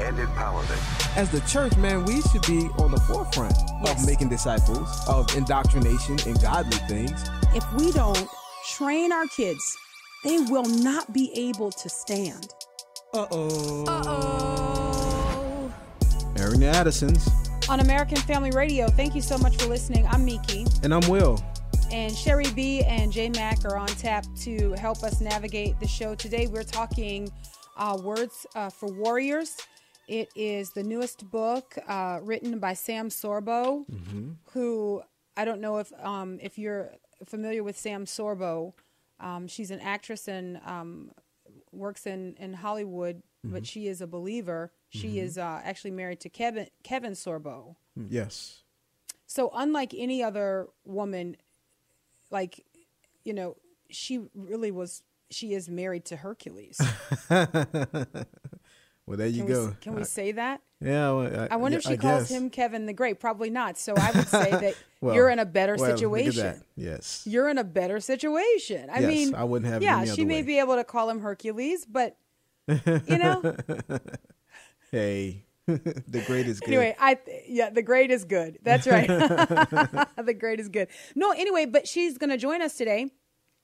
and empowerment. As the church, man, we should be on the forefront Yes. of making disciples, of indoctrination and godly things. If we don't train our kids, they will not be able to stand. Uh-oh. Uh oh. Airing the Addisons. On American Family Radio, thank you so much for listening. I'm Miki. And I'm Will. And Sherry B and J Mac are on tap to help us navigate the show. Today we're talking uh, Words uh, for Warriors. It is the newest book uh, written by Sam Sorbo, who I don't know if um, if you're familiar with Sam Sorbo. Um, she's an actress and um, works in, in Hollywood, but she is a believer. She is uh, actually married to Kevin Kevin Sorbo. Yes. So unlike any other woman, like, you know, she really was. She is married to Hercules. Well, there you Can, we, go. s- can we say that? yeah. Well, I wonder yeah, if she calls guess. him Kevin the Great. Probably not. So I would say that Well, you're in a better well, situation. that. Yes. You're in a better situation. I Yes, mean, I wouldn't have Yeah, any she may way. be able to call him Hercules, but you know. Hey, the great is good. Anyway, I th- yeah, the grade is good. That's right. the grade is good. No, anyway, but she's going to join us today.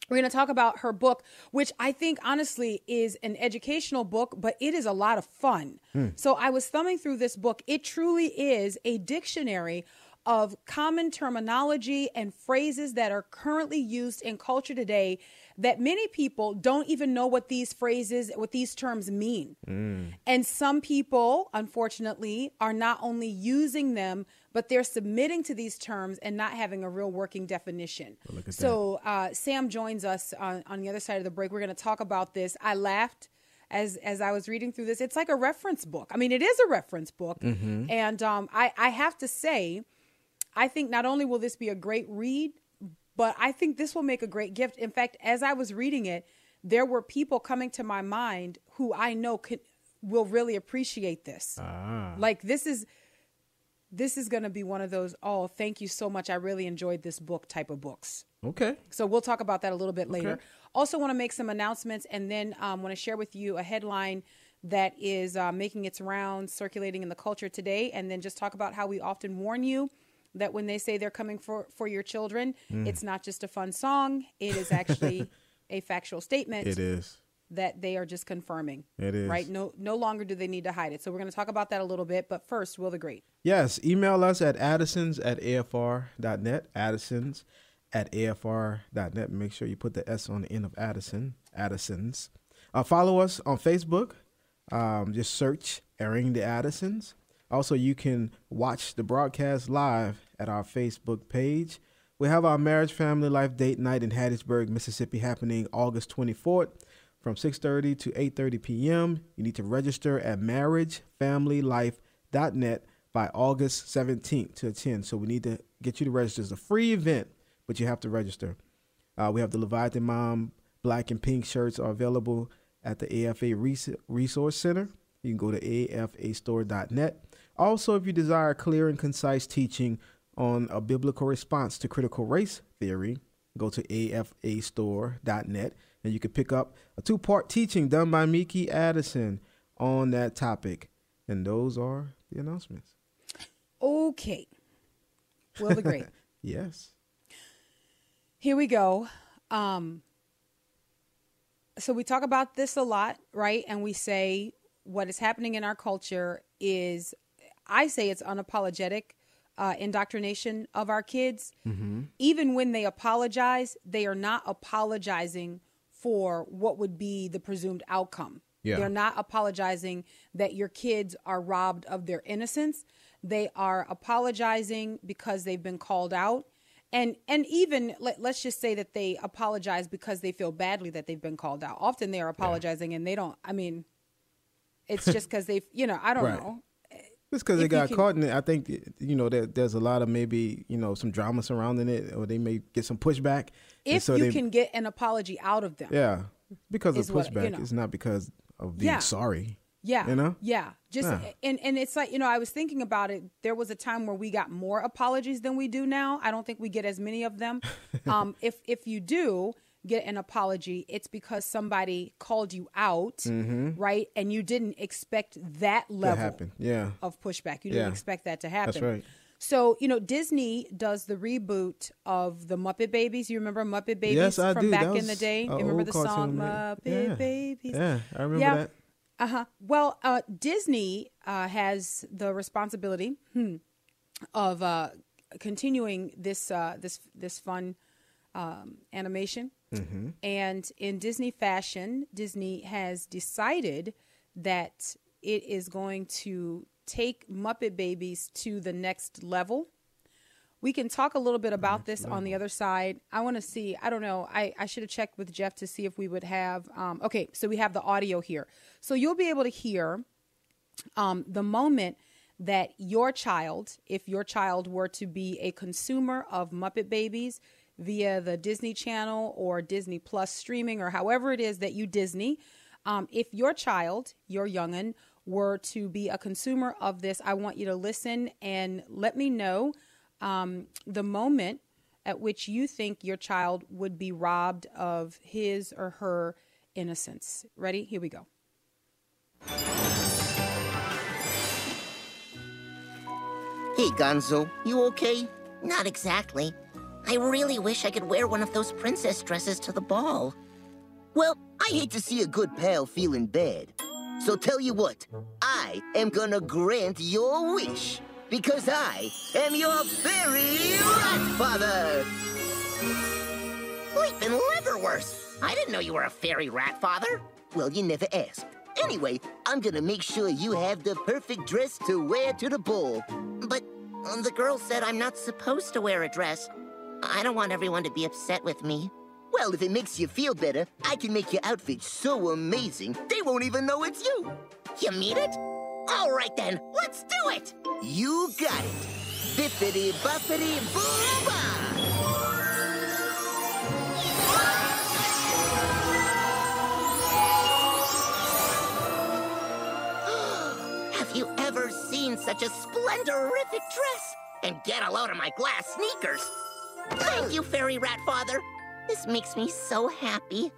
We're going to talk about her book, which I think honestly is an educational book, but it is a lot of fun. Hmm. So I was thumbing through this book. It truly is a dictionary of common terminology and phrases that are currently used in culture today that many people don't even know what these phrases, what these terms mean. Hmm. And some people, unfortunately, are not only using them, but they're submitting to these terms and not having a real working definition. so uh, Sam joins us on, on the other side of the break. We're going to talk about this. I laughed as as I was reading through this. It's like a reference book. I mean, it is a reference book, and um, I I have to say, I think not only will this be a great read, but I think this will make a great gift. In fact, as I was reading it, there were people coming to my mind who I know could will really appreciate this. Like this is this is going to be one of those oh, thank you so much. I really enjoyed this book type of books. Okay. So we'll talk about that a little bit later. Also, want to make some announcements and then um, want to share with you a headline that is uh, making its rounds, circulating in the culture today, and then just talk about how we often warn you that when they say they're coming for for your children, Mm. it's not just a fun song; it is actually a factual statement It is. That they are just confirming. It is. right. No, no longer do they need to hide it. So we're going to talk about that a little bit. But first, Will the Great. Yes. Email us at addisons at afr.net. Addisons at afr.net. Make sure you put the S on the end of Addison. Addisons. Uh, follow us on Facebook. Um, just search Airing the Addisons. Also, you can watch the broadcast live at our Facebook page. We have our marriage, family, life date night in Hattiesburg, Mississippi, happening August 24th from 6:30 to 8:30 p.m. You need to register at marriagefamilylife.net by August 17th to attend. So we need to get you to register. It's a free event, but you have to register. Uh, we have the Leviathan Mom black and pink shirts are available at the AFA Res- Resource Center. You can go to afastore.net. Also, if you desire clear and concise teaching on a biblical response to critical race theory, go to afastore.net and you can pick up a two part teaching done by Miki Addison on that topic. And those are the announcements. Okay. Will the Great. Yes. Here we go. Um, so we talk about this a lot, right? And we say what is happening in our culture is, I say it's unapologetic uh, indoctrination of our kids. Even when they apologize, they are not apologizing for what would be the presumed outcome. Yeah. They're not apologizing that your kids are robbed of their innocence. They are apologizing because they've been called out. And and even let, let's just say that they apologize because they feel badly that they've been called out. Often they are apologizing and they don't I mean it's just cuz they've, you know, I don't Right. know. It's because they got caught in it. I think you know that there's a lot of maybe you know some drama surrounding it, or they may get some pushback. If so you they- can get an apology out of them. yeah, because of what, you pushback. know. It's not because of being Yeah. sorry. Yeah. You know? Yeah. Just and and it's like, you know, I was thinking about it. There was a time where we got more apologies than we do now. I don't think we get as many of them. um if if you do get an apology, it's because somebody called you out, right? And you didn't expect that level. Yeah, of pushback. You didn't Yeah. expect that to happen. that's right. So, you know, Disney does the reboot of the Muppet Babies. You remember Muppet Babies yes, I from do. back That in the was day? You remember the song Muppet yeah. Babies? Yeah, I remember Yeah. that. Uh huh. Well, uh, Disney uh, has the responsibility hmm, of uh, continuing this uh, this this fun um, animation, Mm-hmm. and in Disney fashion, Disney has decided that it is going to take Muppet Babies to the next level. We can talk a little bit about this on the other side. I want to see. I don't know. I, I should have checked with Jeff to see if we would have. Um, okay, so we have the audio here. So you'll be able to hear um, the moment that your child, if your child were to be a consumer of Muppet Babies via the Disney Channel or Disney Plus streaming or however it is that you Disney, um, if your child, your youngin, were to be a consumer of this, I want you to listen and let me know um, the moment at which you think your child would be robbed of his or her innocence. Ready? Here we go. Hey, Gonzo, you okay? Not exactly. I really wish I could wear one of those princess dresses to the ball. Well, I hate to see a good pal feeling bad. So tell you what, I am gonna grant your wish. Because I am your fairy godfather! Bleep and Leatherworth. I didn't know you were a fairy rat father. Well, you never asked. Anyway, I'm gonna make sure you have the perfect dress to wear to the ball. But um, the girl said I'm not supposed to wear a dress. I don't want everyone to be upset with me. Well, if it makes you feel better, I can make your outfit so amazing, they won't even know it's you. You mean it? All right then, let's do it! You got it. Bippity boppity boo ba! Have you ever seen such a splendorific dress? And get a load of my glass sneakers. Thank you, Fairy Rat Father. This makes me so happy.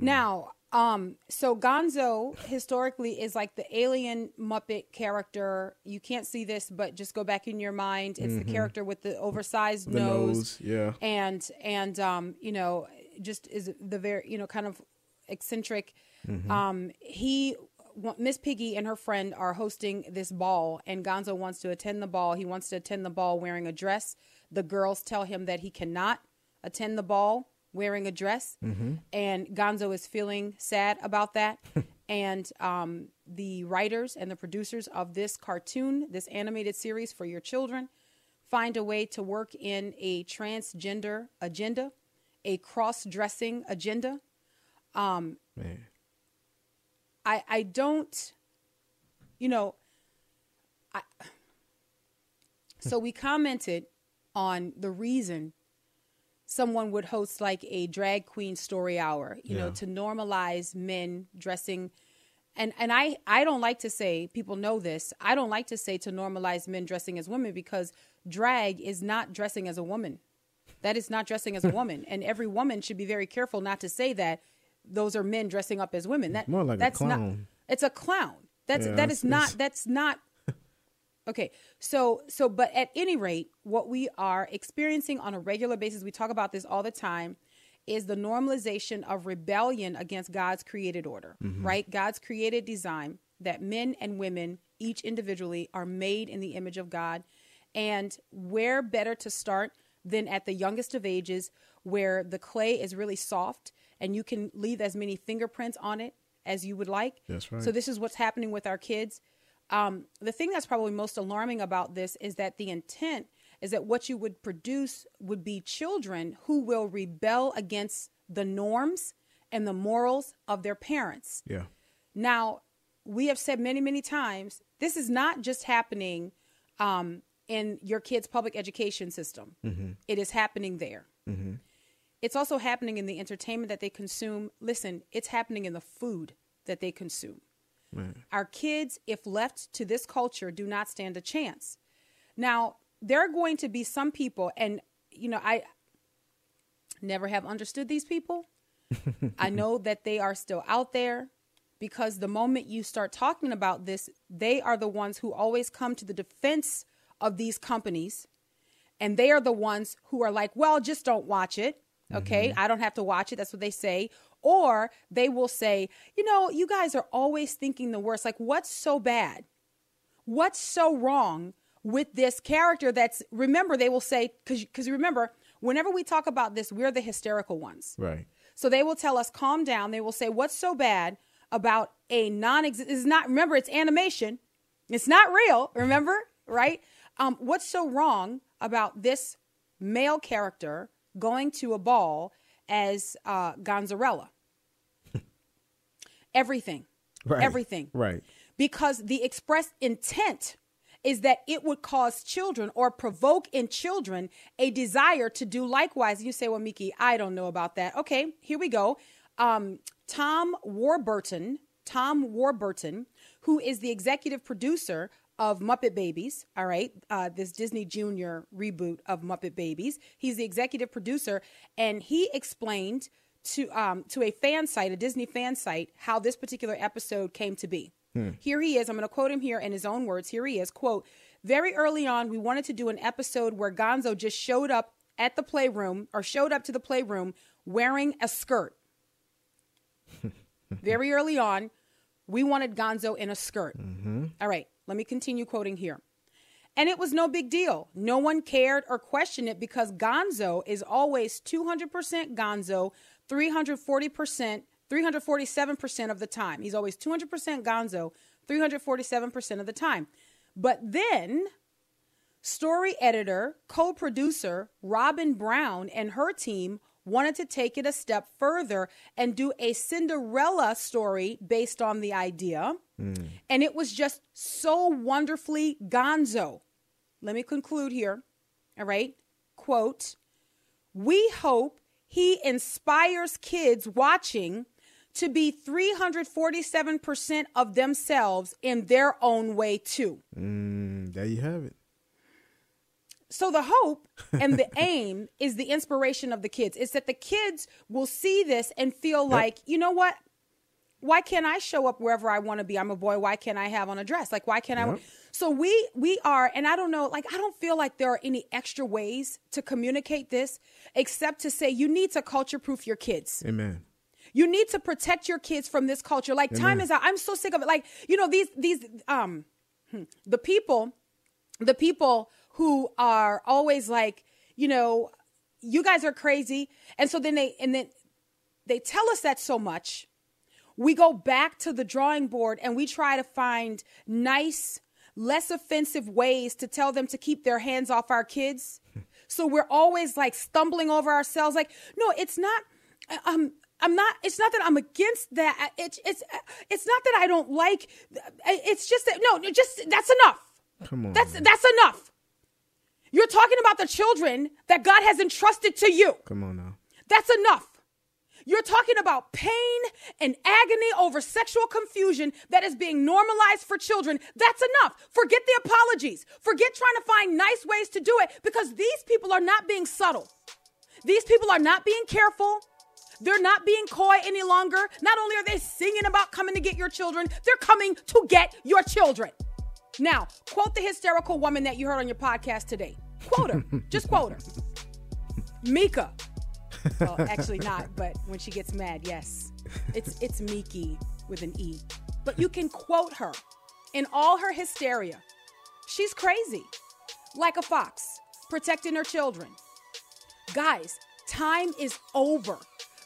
Now, um, so Gonzo historically is like the alien Muppet character. You can't see this, but just go back in your mind. It's the character with the oversized Mm-hmm. The nose, nose, yeah. and and um, you know, just is the very you know kind of eccentric. Mm-hmm. Um, he Miss Piggy and her friend are hosting this ball, and Gonzo wants to attend the ball. He wants to attend the ball wearing a dress. The girls tell him that he cannot attend the ball wearing a dress, and Gonzo is feeling sad about that. and um, the writers and the producers of this cartoon, this animated series for your children, find a way to work in a transgender agenda, a cross-dressing agenda. Man. I I don't you know I so we commented on the reason someone would host like a drag queen story hour, you know, to normalize men dressing and and I I don't like to say people know this. I don't like to say to normalize men dressing as women because drag is not dressing as a woman. That is not dressing as a woman, and every woman should be very careful not to say that those are men dressing up as women. That More like a that's not. clown. It's a clown. That's Yeah, that it's- not. That's not. Okay, so so but at any rate, what we are experiencing on a regular basis, we talk about this all the time, is the normalization of rebellion against God's created order, mm-hmm. right? God's created design that men and women, each individually, are made in the image of God. And where better to start than at the youngest of ages, where the clay is really soft and you can leave as many fingerprints on it as you would like. That's right. So this is what's happening with our kids. Um, the thing that's probably most alarming about this is that the intent is that what you would produce would be children who will rebel against the norms and the morals of their parents. Yeah. Now, we have said many, many times This is not just happening um, in your kid's public education system. It is happening there. It's also happening in the entertainment that they consume. Listen, it's happening in the food that they consume. Our kids, if left to this culture, do not stand a chance. Now, there are going to be some people, and you know, I never have understood these people. I know that they are still out there because the moment you start talking about this, they are the ones who always come to the defense of these companies. And they are the ones who are like, well, just don't watch it. Okay. Mm-hmm. I don't have to watch it. That's what they say. Or they will say, you know, you guys are always thinking the worst. Like, what's so bad? What's so wrong with this character that's, remember, they will say, because remember, whenever we talk about this, we're the hysterical ones. Right. So they will tell us, calm down. They will say, what's so bad about a non existent, is not remember, it's animation. It's not real, remember? right? Um, what's so wrong about this male character going to a ball as uh Gonzarella? Everything. Right. Everything Right. because the expressed intent is that it would cause children or provoke in children a desire to do likewise. You say, well, Miki, I don't know about that. Okay, here we go. Um, Tom Warburton, Tom Warburton, who is the executive producer of Muppet Babies, all right, uh, this Disney Junior reboot of Muppet Babies. He's the executive producer, and he explained to um, to a fan site, a Disney fan site, how this particular episode came to be. Here he is. I'm going to quote him here in his own words. Here he is. Quote, very early on, we wanted to do an episode where Gonzo just showed up at the playroom or showed up to the playroom wearing a skirt. very early on, we wanted Gonzo in a skirt. All right, let me continue quoting here. And it was no big deal. No one cared or questioned it because Gonzo is always 200% Gonzo, 340%, 347% of the time. He's always 200% Gonzo, 347% of the time. But then, story editor, co producer Robin Brown and her team wanted to take it a step further and do a Cinderella story based on the idea. Hmm. And it was just so wonderfully gonzo. Let me conclude here. All right. Quote We hope he inspires kids watching to be 347% of themselves in their own way, too. Mm, there you have it. So the hope and the aim is the inspiration of the kids. It's that the kids will see this and feel like, you know what? Why can't I show up wherever I want to be? I'm a boy. Why can't I have on a dress? Like why can't I? So we we are, and I don't know. Like I don't feel like there are any extra ways to communicate this except to say you need to culture proof your kids. Amen. You need to protect your kids from this culture. Like time is out. I'm so sick of it. Like you know these these um hmm, the people the people who are always like you know you guys are crazy and so then they and then they tell us that so much we go back to the drawing board and we try to find nice less offensive ways to tell them to keep their hands off our kids so we're always like stumbling over ourselves like no it's not um I'm not it's not that I'm against that uh, it's it's uh, it's not that I don't like uh, it's just that no just that's enough Come on. that's man. that's enough. You're talking about the children that God has entrusted to you. Come on now. That's enough. You're talking about pain and agony over sexual confusion that is being normalized for children. That's enough. Forget the apologies. Forget trying to find nice ways to do it because these people are not being subtle. These people are not being careful. They're not being coy any longer. Not only are they singing about coming to get your children, they're coming to get your children. Now, quote the hysterical woman that you heard on your podcast today. Quote her. Just quote her. Mika. Well, actually not, but when she gets mad, yes. It's it's Miki with an E. But you can quote her in all her hysteria. She's crazy. Like a fox, protecting her children. Guys, time is over.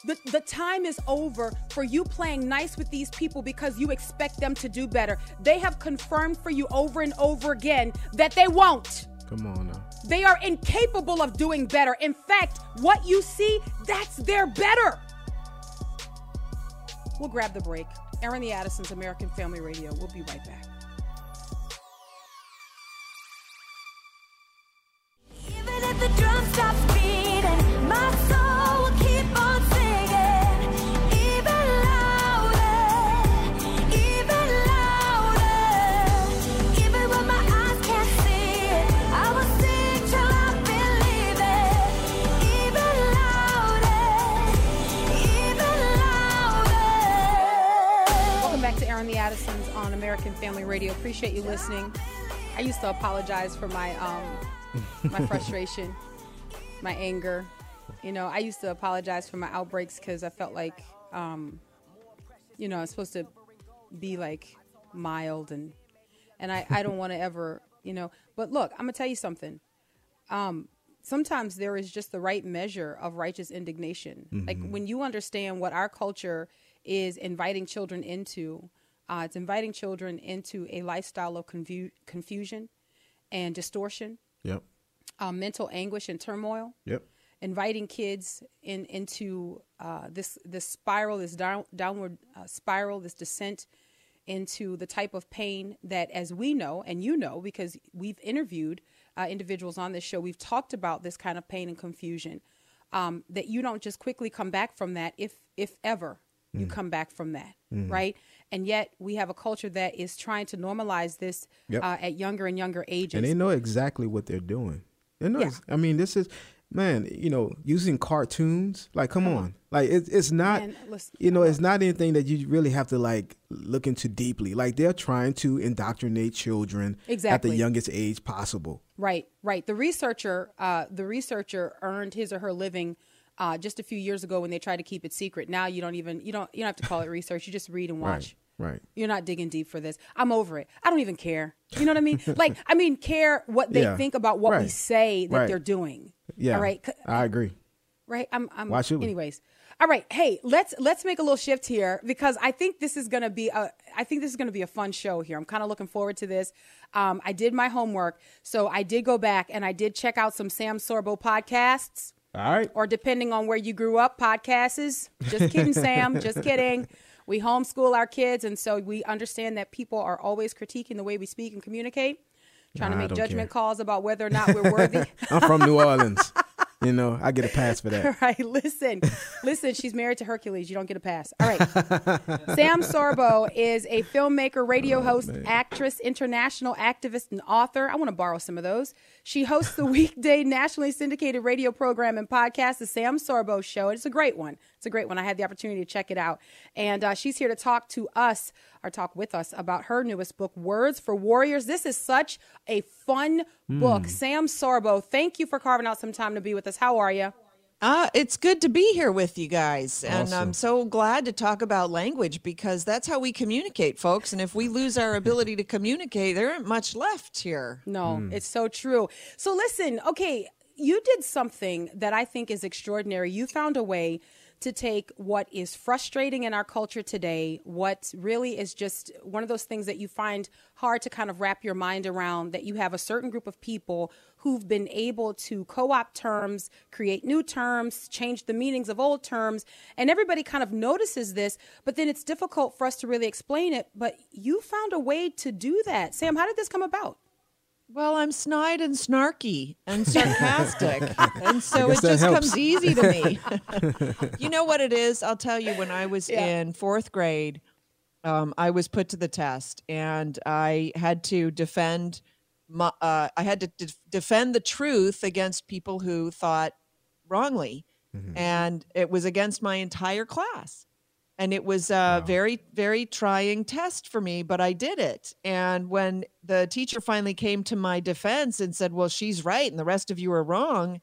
The, the time is over for you playing nice with these people because you expect them to do better. They have confirmed for you over and over again that they won't. Come on now. They are incapable of doing better. In fact, what you see, that's their better. We'll grab the break. Airing the Addisons, American Family Radio. We'll be right back. Even if the drum stops Appreciate you listening. I used to apologize for my um, my frustration, my anger. You know, I used to apologize for my outbreaks because I felt like, um, you know, I'm supposed to be like mild and and I, I don't want to ever, you know. But look, I'm gonna tell you something. Um, sometimes there is just the right measure of righteous indignation. Like when you understand what our culture is inviting children into, uh, it's inviting children into a lifestyle of confu- confusion and distortion, Yep. uh, mental anguish and turmoil Yep. inviting kids in into uh, this this spiral, this down, downward uh, spiral, this descent into the type of pain that, as we know and you know, because we've interviewed uh, individuals on this show, we've talked about this kind of pain and confusion. Um, that you don't just quickly come back from that, if if ever Mm. you come back from that, right? And yet we have a culture that is trying to normalize this Yep. uh, at younger and younger ages. and they know exactly what they're doing. They know. Yeah. I mean, this is man. You know, using cartoons. Like, come on. Like, it's it's not. Man, listen, you know, it's not anything that you really have to like look into deeply. Like, they're trying to indoctrinate children exactly. at the youngest age possible. Right, right. The researcher, uh, the researcher earned his or her living uh, just a few years ago when they tried to keep it secret. Now you don't even you don't you don't have to call it research. You just read and watch. Right. Right. You're not digging deep for this. I'm over it. I don't even care. You know what I mean? like I mean, care what they Yeah. think about what we say that Right. they're doing. Yeah. All right. I agree. right i'm i'm Why should we? anyways all right hey let's let's make a little shift here because i think this is gonna be a i think this is gonna be a fun show here i'm kind of looking forward to this um, i did my homework so i did go back and i did check out some sam sorbo podcasts All right. or depending on where you grew up podcasts just kidding sam just kidding we homeschool our kids and so we understand that people are always critiquing the way we speak and communicate trying Nah, to make judgment care. calls about whether or not we're worthy I'm from New Orleans. You know, I get a pass for that. All right, Listen, listen. She's married to Hercules. You don't get a pass. All right. Sam Sorbo is a filmmaker, Oh, radio host, actress, international activist, and author. I want to borrow some of those. She hosts the weekday nationally syndicated radio program and podcast, The Sam Sorbo Show. It's a great one. It's a great one. I had the opportunity to check it out. And uh, she's here to talk to us or talk with us about her newest book, Words for Warriors. This is such a fun book. Sam Sorbo, thank you for carving out some time to be with us. How are you? Uh, it's good to be here with you guys. And I'm so glad to talk about language because that's how we communicate, folks. And if we lose our ability to communicate, there ain't much left here. No, it's so true. So listen, okay, you did something that I think is extraordinary. You found a way to take what is frustrating in our culture today, what really is just one of those things that you find hard to kind of wrap your mind around, that you have a certain group of people who've been able to co opt terms, create new terms, change the meanings of old terms, and everybody kind of notices this, but then it's difficult for us to really explain it. But you found a way to do that. Sam, how did this come about? Well, I'm snide and snarky and sarcastic. and so it just helps. comes easy to me. you know what it is? I'll tell you, when I was Yeah. in fourth grade, um, I was put to the test and I had to defend. My, uh, I had to de- defend the truth against people who thought wrongly, and it was against my entire class and it was a very very trying test for me but i did it. And when the teacher finally came to my defense and said well she's right and the rest of you are wrong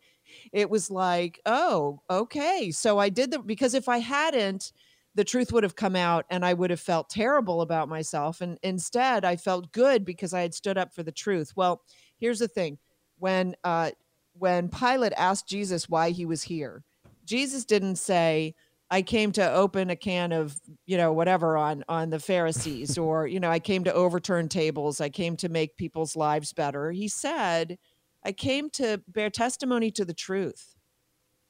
it was like oh okay. So i did the because if i hadn't the truth would have come out and i would have felt terrible about myself. And instead i felt good because i had stood up for the truth. Well here's the thing. When uh when pilate asked jesus why he was here jesus didn't say I came to open a can of, you know, whatever on on the Pharisees or, you know, I came to overturn tables, I came to make people's lives better. He said, I came to bear testimony to the truth.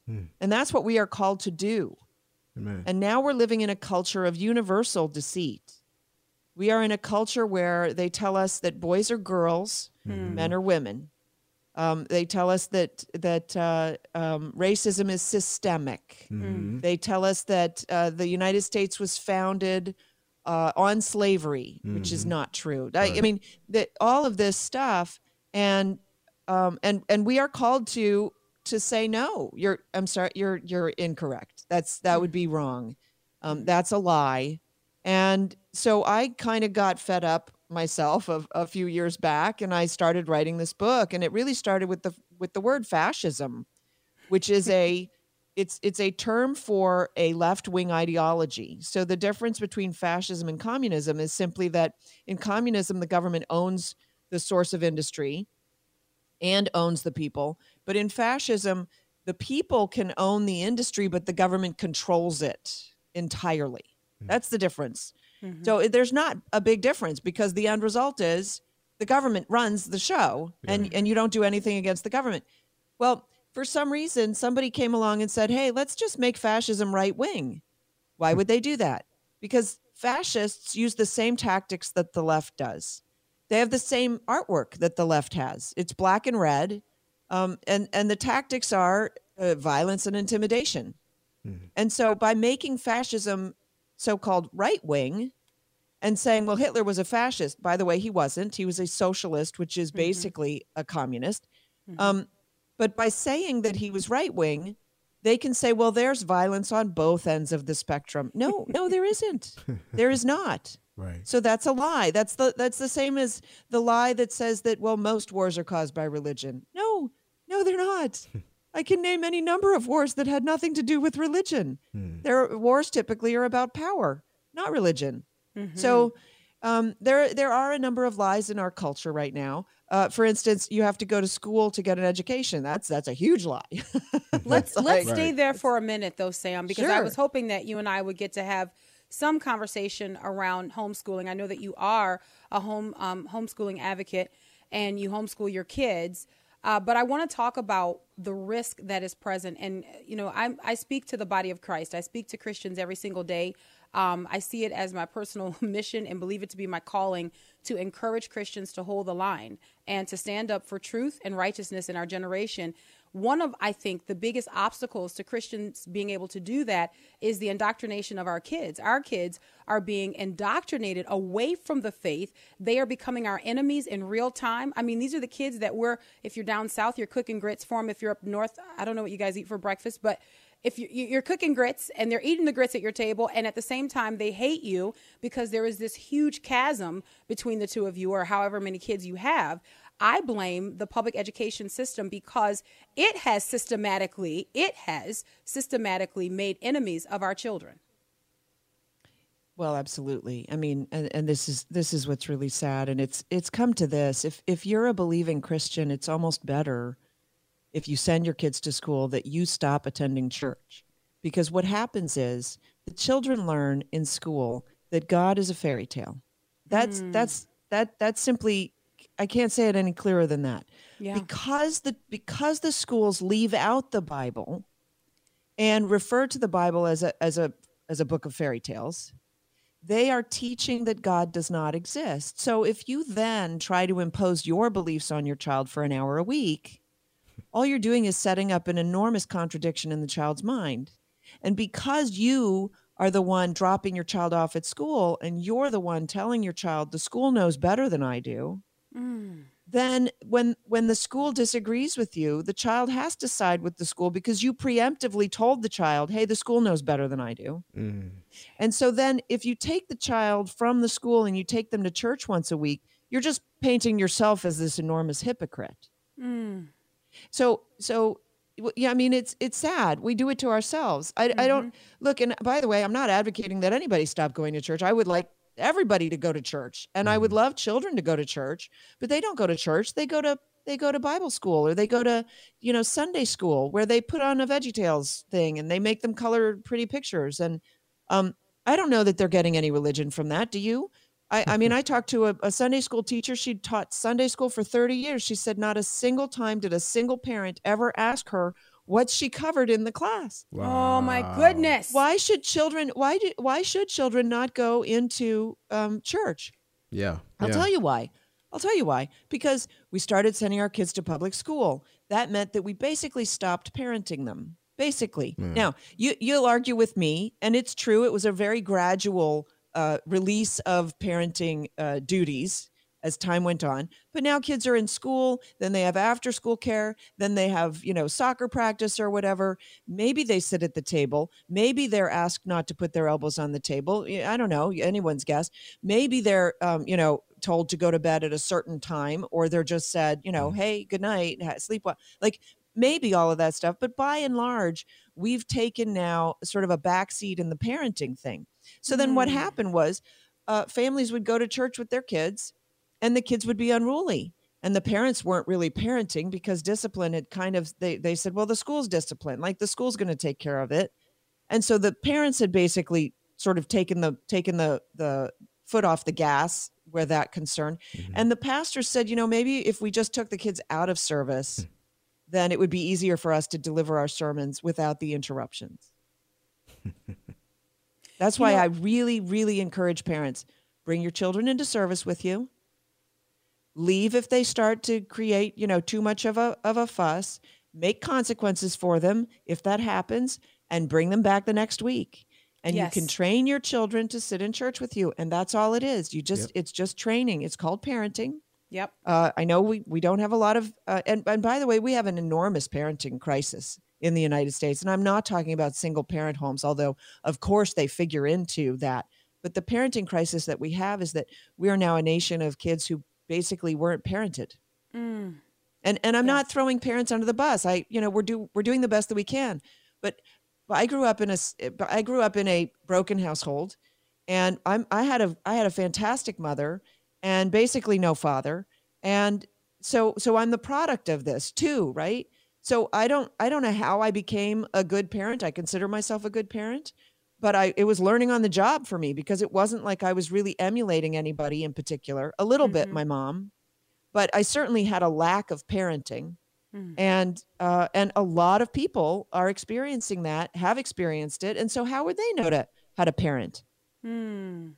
Hmm. And that's what we are called to do. Amen. And now we're living in a culture of universal deceit. We are in a culture where they tell us that boys are girls, hmm. men are women. Um, they tell us that that uh, um, racism is systemic. They tell us that uh, the United States was founded uh, on slavery, which is not true. I, I mean, that all of this stuff, and um, and and we are called to to say no. You're I'm sorry. You're you're incorrect. That's that would be wrong. Um, that's a lie. And so I kind of got fed up myself a, a few years back, and I started writing this book. And it really started with the with the word fascism, which is a it's it's a term for a left wing ideology. So the difference between fascism and communism is simply that in communism the government owns the source of industry and owns the people, but in fascism the people can own the industry but the government controls it entirely. Hmm. That's the difference. Mm-hmm. So there's not a big difference because the end result is the government runs the show and and you don't do anything against the government. Well, for some reason, somebody came along and said, hey, let's just make fascism right wing. Why would they do that? Because fascists use the same tactics that the left does. They have the same artwork that the left has. It's black and red, um, and and the tactics are uh, violence and intimidation. Mm-hmm. And so, by making fascism so-called right wing, and saying, "Well, Hitler was a fascist," by the way, he wasn't. He was a socialist, which is mm-hmm. basically mm-hmm. a communist. Mm-hmm. Um, but by saying that he was right wing, they can say, well, there's violence on both ends of the spectrum. No, no, there isn't. There is not. Right. So that's a lie. That's the that's the same as the lie that says that well most wars are caused by religion. No, no, they're not. I can name any number of wars that had nothing to do with religion. Hmm. Their wars typically are about power, not religion. Mm-hmm. So um, there there are a number of lies in our culture right now. Uh, for instance, you have to go to school to get an education. That's that's a huge lie. let's like, let's stay there for a minute though, Sam, because sure. I was hoping that you and I would get to have some conversation around homeschooling. I know that you are a home um, homeschooling advocate and you homeschool your kids. Uh, but I want to talk about the risk that is present. And, you know, I, I speak to the body of Christ. I speak to Christians every single day um, I see it as my personal mission and believe it to be my calling to encourage Christians to hold the line and to stand up for truth and righteousness in our generation. One of, I think, the biggest obstacles to Christians being able to do that is the indoctrination of our kids. Our kids are being indoctrinated away from the faith. They are becoming our enemies in real time. I mean, these are the kids that we're, if you're down south, you're cooking grits for them. If you're up north, I don't know what you guys eat for breakfast, but if you're cooking grits and they're eating the grits at your table and at the same time they hate you because there is this huge chasm between the two of you or however many kids you have. I blame the public education system because it has systematically it has systematically made enemies of our children. Well absolutely. I mean and, and this is this is what's really sad. And it's it's come to this. If if you're a believing christian it's almost better if you send your kids to school that you stop attending church. Because what happens is the children learn in school that God is a fairy tale. That's mm. that's that that's simply I can't say it any clearer than that. Yeah. Because the because the schools leave out the Bible and refer to the Bible as a as a as a book of fairy tales, they are teaching that God does not exist. So if you then try to impose your beliefs on your child for an hour a week, all you're doing is setting up an enormous contradiction in the child's mind. And because you are the one dropping your child off at school and you're the one telling your child the school knows better than I do, mm. then when when the school disagrees with you, the child has to side with the school because you preemptively told the child, "Hey, the school knows better than I do." Mm. And so then if you take the child from the school and you take them to church once a week, you're just painting yourself as this enormous hypocrite. Mm. So so yeah, I mean it's it's sad. We do it to ourselves. I, mm-hmm. I don't mm-hmm. look. And by the way, I'm not advocating that anybody stop going to church. I would like everybody to go to church, and mm-hmm. I would mm-hmm. love children to go to church, but they don't go to church. They go to they go to Bible school or they go to you know Sunday school where they put on a VeggieTales thing and they make them color pretty pictures. And um, I don't know that they're getting any religion from that. Do you? I, I mean, I talked to a, a Sunday school teacher. She'd taught Sunday school for 30 years. She said not a single time did a single parent ever ask her what she covered in the class. Wow. Oh my goodness! Why should children? Why do? Why should children not go into um, church? Yeah, I'll yeah. tell you why. I'll tell you why. Because we started sending our kids to public school. That meant that we basically stopped parenting them. Basically. Yeah. Now, you you'll argue with me, and it's true. It was a very gradual uh, release of parenting uh, duties as time went on. But now kids are in school then they have after school care then they have you know soccer practice or whatever. Maybe they sit at the table. Maybe they're asked not to put their elbows on the table. I don't know anyone's guess. Maybe they're um, you know told to go to bed at a certain time, or they're just said, you know, hey, good night, sleep well. Like maybe all of that stuff, but by and large, we've taken now sort of a backseat in the parenting thing. So then what Mm. happened was uh, families would go to church with their kids, and the kids would be unruly. And the parents weren't really parenting because discipline had kind of they they said, well, the school's discipline, like the school's going to take care of it. And so the parents had basically sort of taken the taken the the foot off the gas where that concerned. And the pastor said, you know, maybe if we just took the kids out of service, then it would be easier for us to deliver our sermons without the interruptions. That's why know- I really, really encourage parents bring your children into service with you. Leave if they start to create, you know, too much of a of a fuss. Make consequences for them if that happens, and bring them back the next week. And you can train your children to sit in church with you, and that's all it is. You just it's just training. It's called parenting. Yep. Uh, I know we, we don't have a lot of, uh, and, and by the way, we have an enormous parenting crisis in the United States. And I'm not talking about single parent homes, although, of course, they figure into that. But the parenting crisis that we have is that we are now a nation of kids who basically weren't parented. Mm. And and I'm not throwing parents under the bus. I you know we're do we're doing the best that we can. But, but I grew up in a I grew up in a broken household, and I'm I had a I had a fantastic mother and basically no father, and so so I'm the product of this too, right? So I don't I don't know how I became a good parent. I consider myself a good parent, but I it was learning on the job for me because it wasn't like I was really emulating anybody in particular. A little bit Mhm. my mom, but I certainly had a lack of parenting Mm. and uh, and a lot of people are experiencing that have experienced it and so how would they know to how to parent Hmm.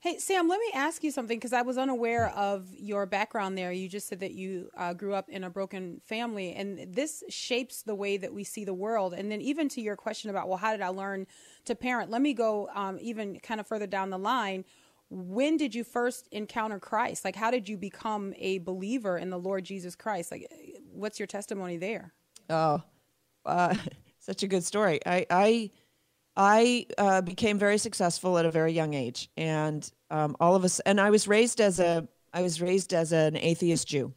Hey, Sam, let me ask you something because I was unaware of your background there. You just said that you uh, grew up in a broken family, and this shapes the way that we see the world. And then, even to your question about, well, how did I learn to parent? Let me go um, even kind of further down the line. When did you first encounter Christ? Like, how did you become a believer in the Lord Jesus Christ? Like, what's your testimony there? oh uh, such a good story i i i uh, became very successful at a very young age and um, all of us and i was raised as a i was raised as an atheist jew.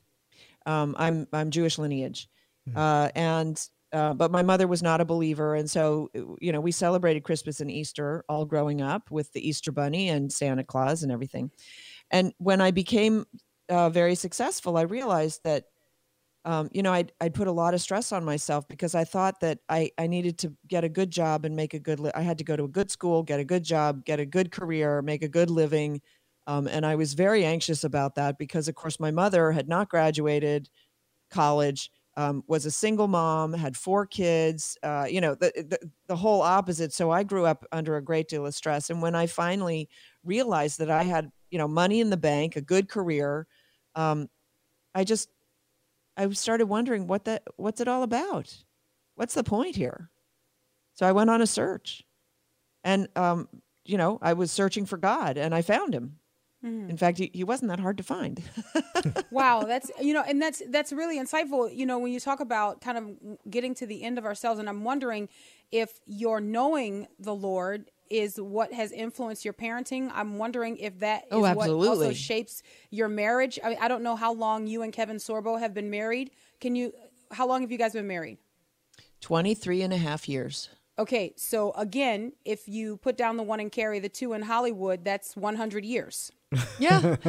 Um, i'm i'm jewish lineage. Uh, and uh, but my mother was not a believer and so you know we celebrated christmas and easter all growing up with the easter bunny and santa claus and everything. And when i became uh, very successful i realized that um, you know, I'd, I'd put a lot of stress on myself because I thought that I, I needed to get a good job and make a good, li- I had to go to a good school, get a good job, get a good career, make a good living. Um, and I was very anxious about that because, of course, my mother had not graduated college, um, was a single mom, had four kids, uh, you know, the, the, the whole opposite. So I grew up under a great deal of stress. And when I finally realized that I had, you know, money in the bank, a good career, um, I just I started wondering what that what's it all about? What's the point here? So I went on a search, and um, you know I was searching for God, and I found him. In fact, he, he wasn't that hard to find. wow that's you know and that's that's really insightful you know when you talk about kind of getting to the end of ourselves and i'm wondering if your knowing the lord is what has influenced your parenting i'm wondering if that is Oh, what also shapes your marriage I, mean, I don't know how long you and kevin sorbo have been married can you how long have you guys been married 23 and a half years. okay so again if you put down the one in Cary, the two in hollywood that's 100 years Yeah.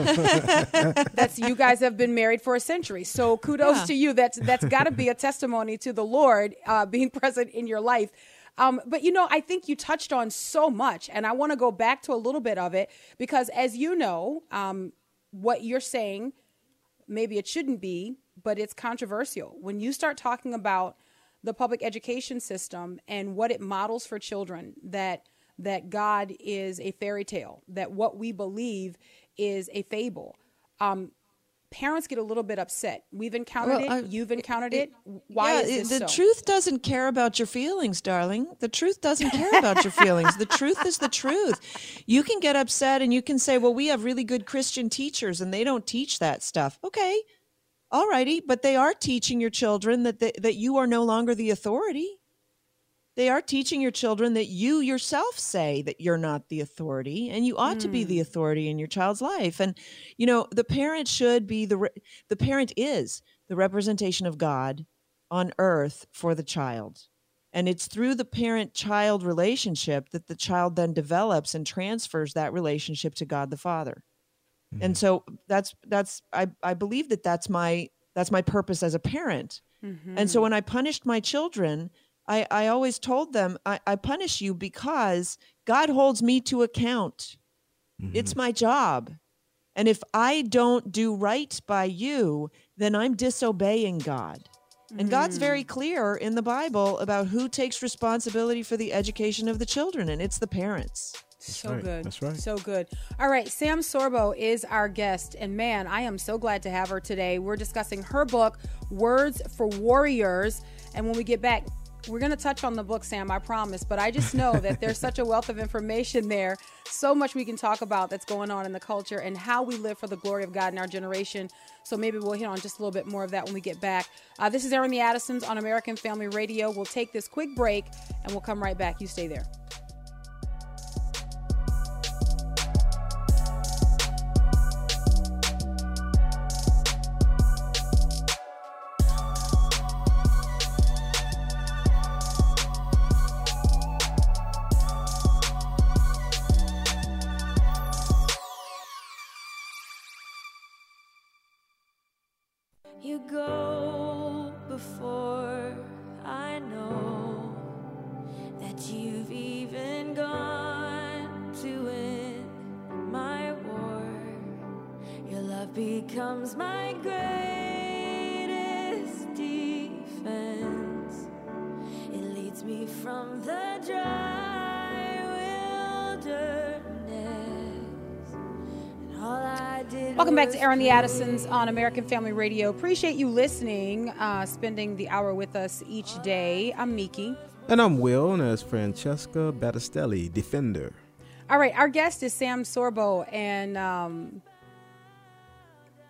that's you guys have been married for a century. So kudos Yeah. to you. That's that's got to be a testimony to the Lord uh, being present in your life. Um, but you know, I think you touched on so much, and I want to go back to a little bit of it because, as you know, um, what you're saying, maybe it shouldn't be, but it's controversial when you start talking about the public education system and what it models for children that that God is a fairy tale, that what we believe is a fable. Um, parents get a little bit upset. We've encountered Well, it. I- You've encountered it. Why Yeah, is it- this the so? truth doesn't care about your feelings, darling. The truth doesn't care about your feelings. The truth is the truth. You can get upset and you can say, "Well, we have really good Christian teachers and they don't teach that stuff." Okay. All righty, but they are teaching your children that they, that you are no longer the authority. They are teaching your children that you yourself say that you're not the authority and you ought mm. to be the authority in your child's life and you know the parent should be the re- the parent is the representation of god on earth for the child and it's through the parent child relationship that the child then develops and transfers that relationship to god the father mm. and so that's that's i i believe that that's my that's my purpose as a parent mm-hmm. and so when i punished my children I, I always told them, I, I punish you because God holds me to account. Mm-hmm. It's my job. And if I don't do right by you, then I'm disobeying God. And God's very mm. clear in the Bible about who takes responsibility for the education of the children, and it's the parents. That's so right. good. That's right. So good. All right. Sam Sorbo is our guest. And man, I am so glad to have her today. We're discussing her book, Words for Warriors. And when we get back, we're going to touch on the book, Sam, I promise. But I just know that there's such a wealth of information there, so much we can talk about that's going on in the culture and how we live for the glory of God in our generation. So maybe we'll hit on just a little bit more of that when we get back. Uh, this is the Addisons on American Family Radio. We'll take this quick break and we'll come right back. You stay there. Welcome back to Airing the Addisons on American Family Radio. Appreciate you listening, uh, spending the hour with us each day. I'm Miki. And I'm Will, and that's Francesca Battistelli, Defender. All right, our guest is Sam Sorbo, and um,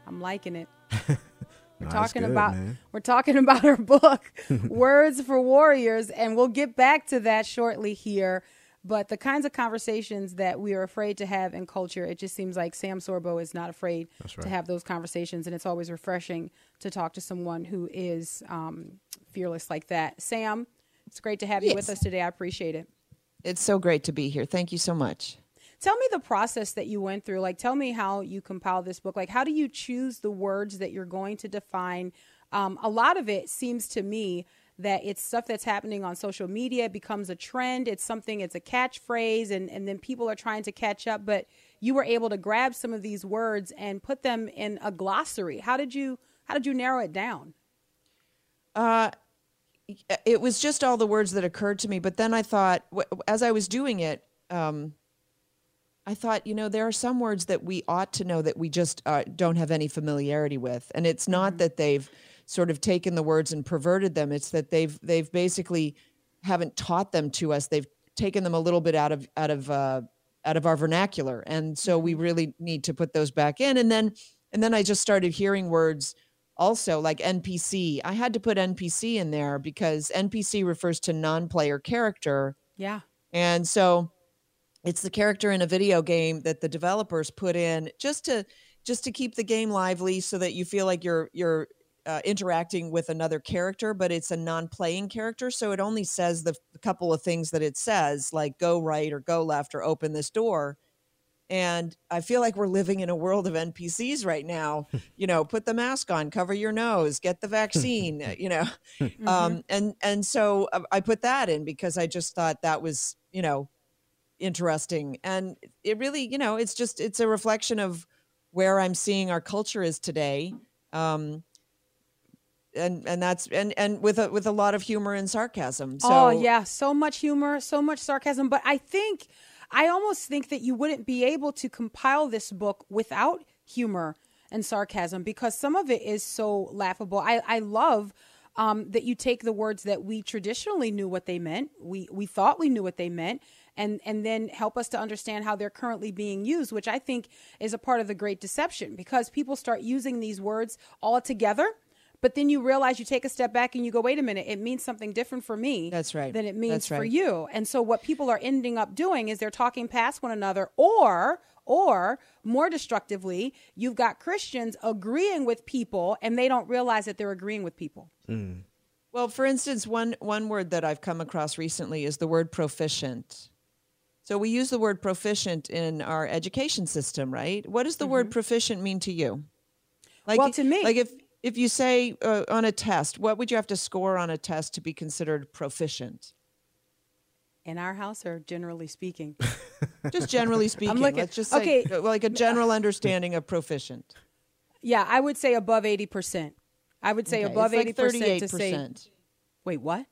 I'm liking it. We're talking good, about man. we're talking about her book, Words for Warriors, and we'll get back to that shortly here. But the kinds of conversations that we are afraid to have in culture, it just seems like Sam Sorbo is not afraid right. to have those conversations, and it's always refreshing to talk to someone who is um, fearless like that. Sam, it's great to have you with us today. I appreciate it. It's so great to be here. Thank you so much. Tell me the process that you went through. Like, tell me how you compiled this book. Like, how do you choose the words that you're going to define? Um, a lot of it seems to me that it's stuff that's happening on social media. It becomes a trend. It's something. It's a catchphrase, and and then people are trying to catch up. But you were able to grab some of these words and put them in a glossary. How did you How did you narrow it down? Uh, it was just all the words that occurred to me. But then I thought, as I was doing it, um, I thought, you know, there are some words that we ought to know that we just uh, don't have any familiarity with, and it's not that they've sort of taken the words and perverted them. It's that they've they've basically haven't taught them to us. They've taken them a little bit out of out of uh, out of our vernacular, and so we really need to put those back in. And then and then I just started hearing words also like NPC. I had to put NPC in there because NPC refers to non-player character. Yeah. And so it's the character in a video game that the developers put in just to just to keep the game lively so that you feel like you're you're uh, interacting with another character, but it's a non-playing character, so it only says the, the couple of things that it says, like go right or go left or open this door. And I feel like we're living in a world of NPCs right now. you know, put the mask on, cover your nose, get the vaccine. you know, um, and and so uh, I put that in because I just thought that was you know interesting, and it really you know it's just it's a reflection of where I'm seeing our culture is today. Um, and and that's and and with a with a lot of humor and sarcasm. So oh yeah, so much humor, so much sarcasm. But I think, I almost think that you wouldn't be able to compile this book without humor and sarcasm because some of it is so laughable. I I love. Um, that you take the words that we traditionally knew what they meant, we we thought we knew what they meant, and and then help us to understand how they're currently being used, which I think is a part of the great deception because people start using these words all together but then you realize you take a step back and you go, wait a minute, it means something different for me. That's right. Than it means That's for you. And so what people are ending up doing is they're talking past one another, or or more destructively, you've got Christians agreeing with people and they don't realize that they're agreeing with people. Well, for instance, one one word that I've come across recently is the word proficient. So we use the word proficient in our education system, right? What does the word proficient mean to you? Like, Mm-hmm. Well, to me- like if if you say uh, on a test, what would you have to score on a test to be considered proficient? In our house, or generally speaking, Just generally speaking, looking- let's just say okay. uh, like a general understanding of proficient. yeah, I would say above eighty percent. I would say Okay, above it's eighty percent thirty-eight to say. percent. Wait, what?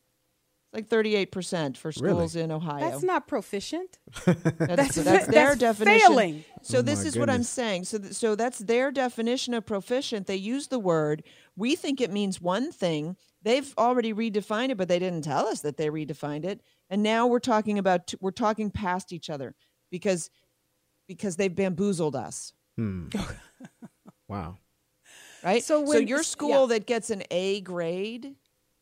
Like thirty-eight percent for schools in Ohio. That's not proficient. That's, That's that's, their that's definition. failing. So Oh this my is what I'm saying. So th- so that's their definition of proficient. They use the word. We think it means one thing. They've already redefined it, but they didn't tell us that they redefined it. And now we're talking about t- we're talking past each other because because they've bamboozled us. Hmm. Wow. Right? So when- your yeah. school that gets an A grade,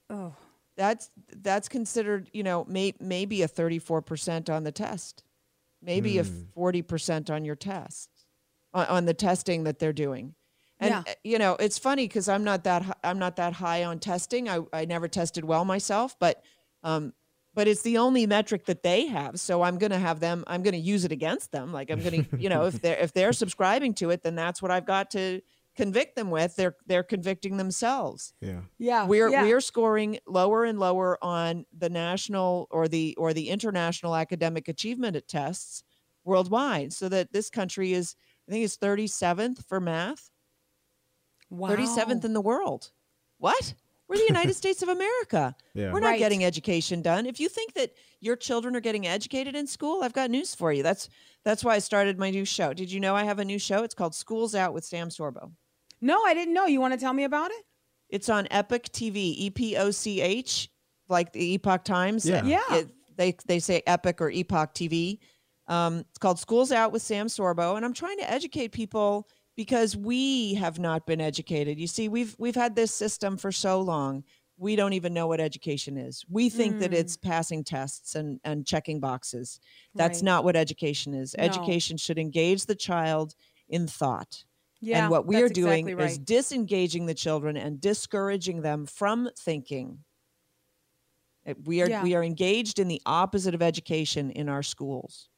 Oh, that's that's considered you know may, maybe a 34% on the test maybe a 40% on your test on, on the testing that they're doing. And Yeah. you know it's funny because i'm not that i'm not that high on testing. I, I never tested well myself but um but it's the only metric that they have so i'm going to have them i'm going to use it against them. Like i'm going to you know if they're if they're subscribing to it then that's what i've got to convict them with they're they're convicting themselves Yeah. yeah. we're yeah. we're scoring lower and lower on the national or the or the international academic achievement tests worldwide so that this country is i think it's 37th for math wow. 37th in the world what we're the united states of america Yeah. we're not Right. getting education done if you think that your children are getting educated in school i've got news for you that's that's why i started my new show did you know i have a new show it's called schools out with sam sorbo No, I didn't know. You want to tell me about it? It's on Epoch TV, E P O C H, like the Epoch Times. Yeah. Yeah. It- they they say Epic or Epoch TV. Um, it's called Schools Out with Sam Sorbo, and I'm trying to educate people because we have not been educated. You see, we've we've had this system for so long. We don't even know what education is. We think that it's passing tests and and checking boxes. That's Right. not what education is. No. Education should engage the child in thought. Yeah. and what we are doing exactly is disengaging the children and discouraging them from thinking. We are Yeah. we are engaged in the opposite of education in our schools.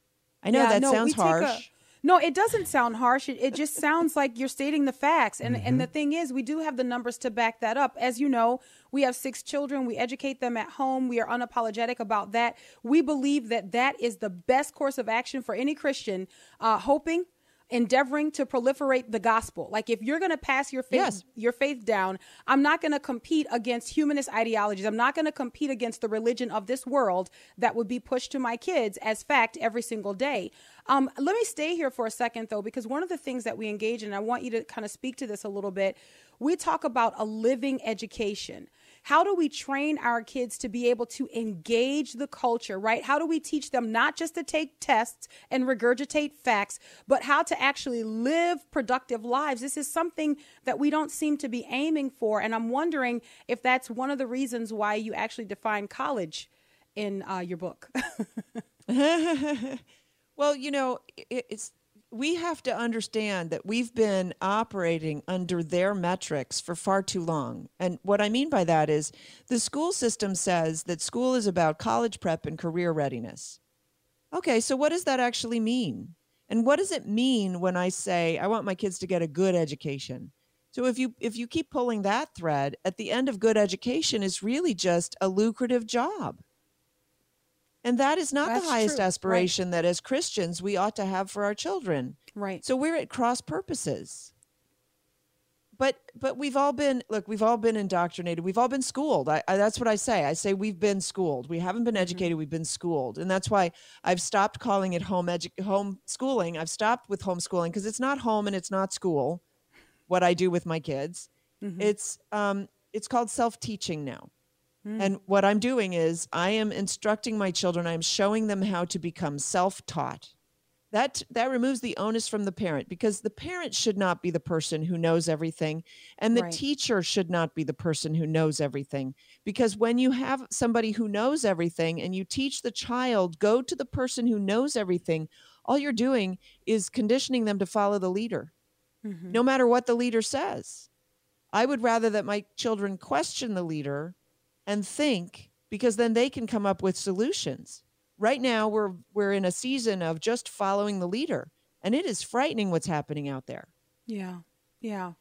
I know Yeah, that no, sounds harsh. No, it doesn't sound harsh. It, it just sounds like you're stating the facts. And and the thing is, we do have the numbers to back that up. As you know, we have six children. We educate them at home. We are unapologetic about that. We believe that that is the best course of action for any Christian, uh, hoping endeavoring to proliferate the gospel. Like if you're going to pass your faith Yes. your faith down i'm not going to compete against humanist ideologies. I'm not going to compete against the religion of this world that would be pushed to my kids as fact every single day. Um, let me stay here for a second though because one of the things that we engage in i want you to kind of speak to this a little bit we talk about a living education how do we train our kids to be able to engage the culture, right? How do we teach them not just to take tests and regurgitate facts, but how to actually live productive lives? This is something that we don't seem to be aiming for. And I'm wondering if that's one of the reasons why you actually define college in uh, your book. Well, you know, it, it's we have to understand that we've been operating under their metrics for far too long. And what I mean by that is the school system says that school is about college prep and career readiness. Okay, so what does that actually mean? And what does it mean when I say I want my kids to get a good education? So if you if you keep pulling that thread, at the end of good education is really just a lucrative job. And that is not That's the highest true, right. aspiration that as Christians we ought to have for our children. right. So we're at cross purposes. But but we've all been look, we've all been indoctrinated. We've all been schooled. I, I, that's what I say. I say we've been schooled. We haven't been educated. We've been schooled, and that's why I've stopped calling it home edu- home schooling. I've stopped with homeschooling because it's not home and it's not school. What I do with my kids, it's um, it's called self teaching now. And what I'm doing is I am instructing my children. I'm showing them how to become self taught that that removes the onus from the parent because the parent should not be the person who knows everything and the Right. teacher should not be the person who knows everything because when you have somebody who knows everything and you teach the child go to the person who knows everything all you're doing is conditioning them to follow the leader Mhm. no matter what the leader says i would rather that my children question the leader and think because then they can come up with solutions right now we're we're in a season of just following the leader and it is frightening what's happening out there Yeah. Yeah.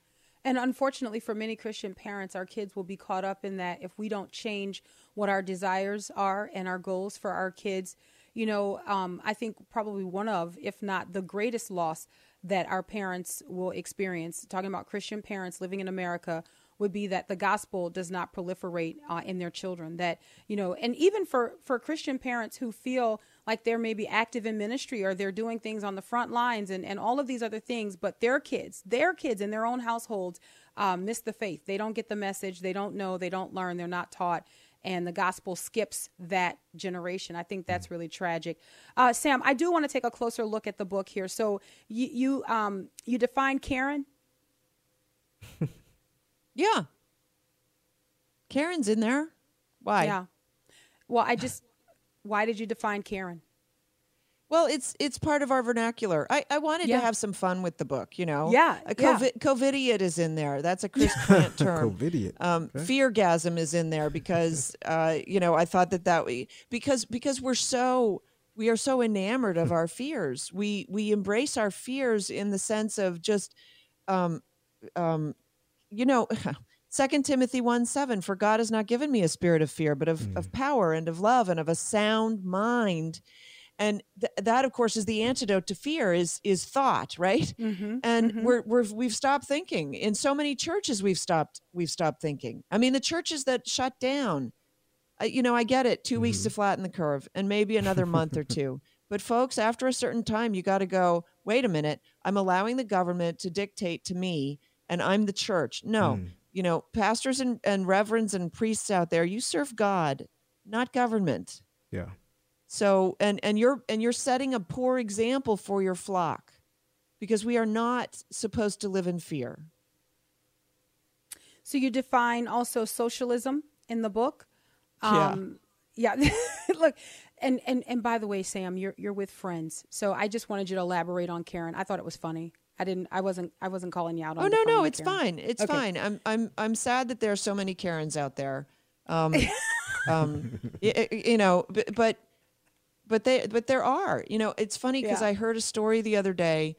And unfortunately, for many Christian parents, our kids will be caught up in that if we don't change what our desires are and our goals for our kids. You know, um, I think probably one of, if not the greatest loss that our parents will experience, talking about Christian parents living in America, would be that the gospel does not proliferate uh, in their children. That, you know, and even for, for Christian parents who feel like they're maybe active in ministry or they're doing things on the front lines and, and all of these other things, but their kids, their kids in their own households um, miss the faith. They don't get the message. They don't know. They don't learn. They're not taught. And the gospel skips that generation. I think that's really tragic. Uh, Sam, I do want to take a closer look at the book here. So you you um, you define Karen. yeah karen's in there why Yeah. Well, I just why did you define Karen? Well, it's it's part of our vernacular. I, I wanted Yeah. to have some fun with the book, you know. Yeah, a yeah. COVIDiot is in there. That's a Chris Plante term. COVIDiot, Um, Feargasm is in there because uh, you know I thought that that we because because we're so we are so enamored of our fears. We we embrace our fears in the sense of just um, um, you know. Second Timothy 1 7, for God has not given me a spirit of fear, but of, of mm-hmm. power and of love and of a sound mind. And th- that, of course, is the antidote to fear is is thought, right? Mm-hmm. And mm-hmm. we're, we're we've stopped thinking. In so many churches, we've stopped we've stopped thinking. I mean, the churches that shut down, uh, you know, I get it, 2 weeks to flatten the curve, and maybe another month or two. But folks, after a certain time, you got to go. Wait a minute, I'm allowing the government to dictate to me, and I'm the church. No, you know, pastors and, and reverends and priests out there, you serve God, not government. Yeah. So and and you're and you're setting a poor example for your flock because we are not supposed to live in fear. So you define also socialism in the book. Yeah. Um, yeah. Look, and, and and by the way, Sam, you're you're with friends. So I just wanted you to elaborate on Karen. I thought it was funny. I didn't. I wasn't. I wasn't calling you out on. Oh no, no, it's Karen. fine. It's Okay. fine. I'm I'm I'm sad that there are so many Karens out there. Um, um, y- y- you know, but, but but they but there are. You know, it's funny because Yeah. I heard a story the other day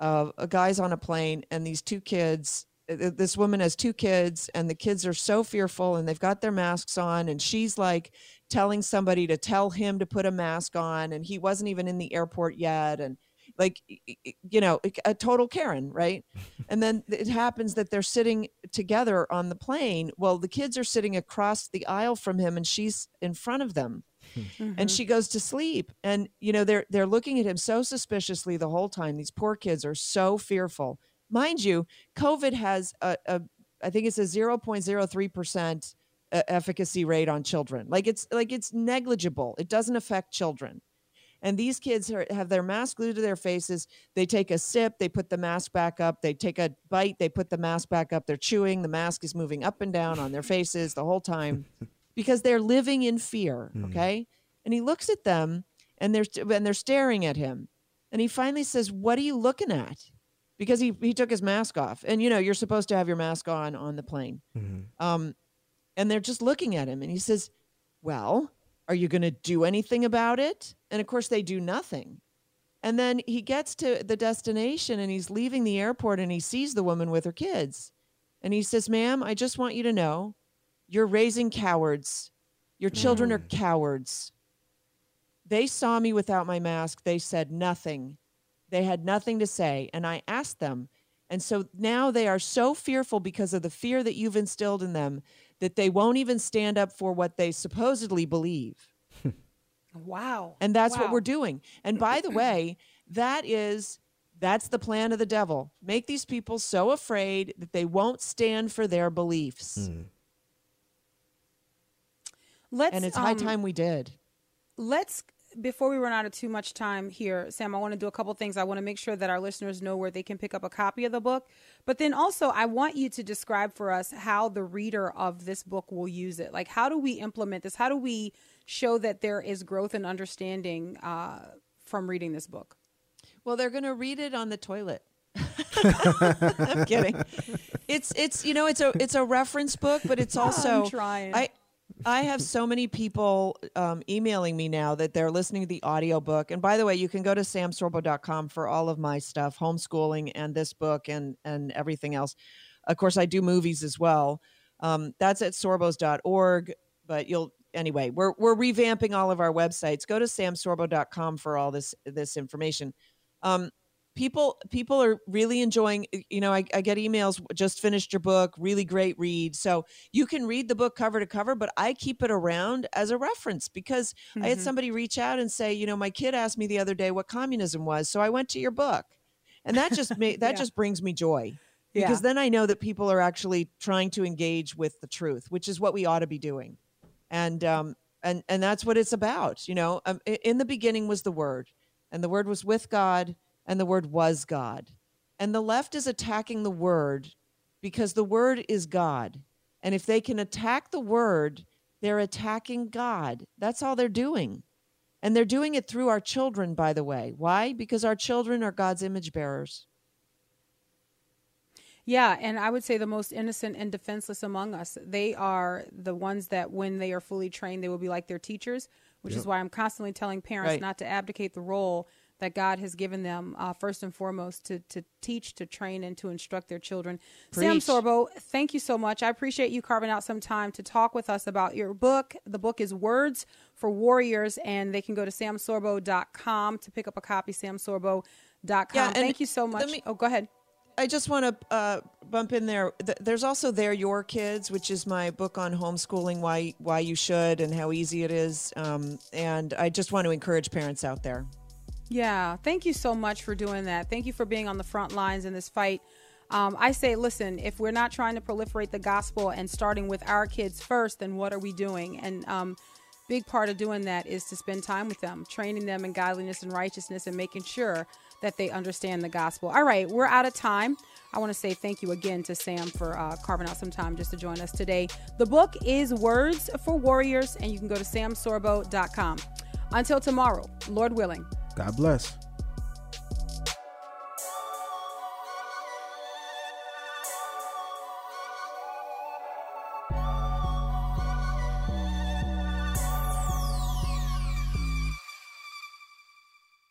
of a guy's on a plane and these two kids. uh, This woman has two kids, and the kids are so fearful, and they've got their masks on, and she's like telling somebody to tell him to put a mask on, and he wasn't even in the airport yet, and like y- y- you know a total karen right? And then it happens that they're sitting together on the plane well the kids are sitting across the aisle from him and she's in front of them. Mm-hmm. And she goes to sleep and you know they're they're looking at him so suspiciously the whole time. These poor kids are so fearful. Mind you covid has a, a i think it's a 0.03% e- uh, efficacy rate on children. Like it's like it's negligible. It doesn't affect children and these kids are, have their mask glued to their faces. They take a sip, they put the mask back up. They take a bite, they put the mask back up. They're chewing, the mask is moving up and down on their faces the whole time because they're living in fear. Okay. And he looks at them and they're, and they're staring at him. And he finally says, What are you looking at? Because he, he took his mask off. And, you know, you're supposed to have your mask on on the plane. Um, and they're just looking at him. And he says, Well, are you going to do anything about it? And of course, they do nothing. And then he gets to the destination and he's leaving the airport and he sees the woman with her kids. And he says, Ma'am, I just want you to know you're raising cowards. Your children are mm. cowards. They saw me without my mask. They said nothing. They had nothing to say. And I asked them. And so now they are so fearful because of the fear that you've instilled in them that they won't even stand up for what they supposedly believe. Wow. And that's what we're doing. And by the way, that is that's the plan of the devil. Make these people so afraid that they won't stand for their beliefs. Let's And it's high um, time we did. let's before we run out of too much time here, Sam, I want to do a couple things. I want to make sure that our listeners know where they can pick up a copy of the book. But then also, I want you to describe for us how the reader of this book will use it. Like, how do we implement this? How do we show that there is growth and understanding uh, from reading this book? Well, they're going to read it on the toilet. I'm kidding. It's it's you know it's a it's a reference book, but it's also I'm trying. I I have so many people um, emailing me now that they're listening to the audiobook. And by the way, you can go to samsorbo.com for all of my stuff, homeschooling and this book and and everything else. Of course, I do movies as well. Um, that's at sorbos.org. But you'll anyway, we're we're revamping all of our websites. Go to samsorbo.com for all this this information. Um, people people are really enjoying you know I, I, get emails just finished your book really great read so you can read the book cover to cover but i keep it around as a reference because mm-hmm. i had mm-hmm. somebody reach out and say you know my kid asked me the other day what communism was so i went to your book and that just made that yeah. just brings me joy because yeah. then i know that people are actually trying to engage with the truth which is what we ought to be doing and um and and that's what it's about you know um, in the beginning was the word and the word was with god and the word was God. And the left is attacking the word because the word is God. And if they can attack the word, they're attacking God. That's all they're doing. And they're doing it through our children, by the way. Why? Because our children are God's image bearers. Yeah, and I would say the most innocent and defenseless among us. They are the ones that, when they are fully trained, they will be like their teachers, which yep. is why I'm constantly telling parents right. not to abdicate the role that God has given them uh, first and foremost to to teach, to train, and to instruct their children. Preach. Sam Sorbo, thank you so much. I appreciate you carving out some time to talk with us about your book. The book is Words for Warriors, and they can go to samsorbo.com to pick up a copy. Samsorbo.com. Yeah, thank you so much. Me, oh, go ahead. I just want to uh, bump in there. There's also "They're Your Kids," which is my book on homeschooling, why why you should and how easy it is. Um, and I just want to encourage parents out there. Yeah, thank you so much for doing that. Thank you for being on the front lines in this fight. Um, I say, listen, if we're not trying to proliferate the gospel and starting with our kids first, then what are we doing? And um, big part of doing that is to spend time with them, training them in godliness and righteousness, and making sure that they understand the gospel. All right, we're out of time. I want to say thank you again to Sam for uh, carving out some time just to join us today. The book is Words for Warriors, and you can go to samsorbo.com. Until tomorrow, Lord willing. God bless.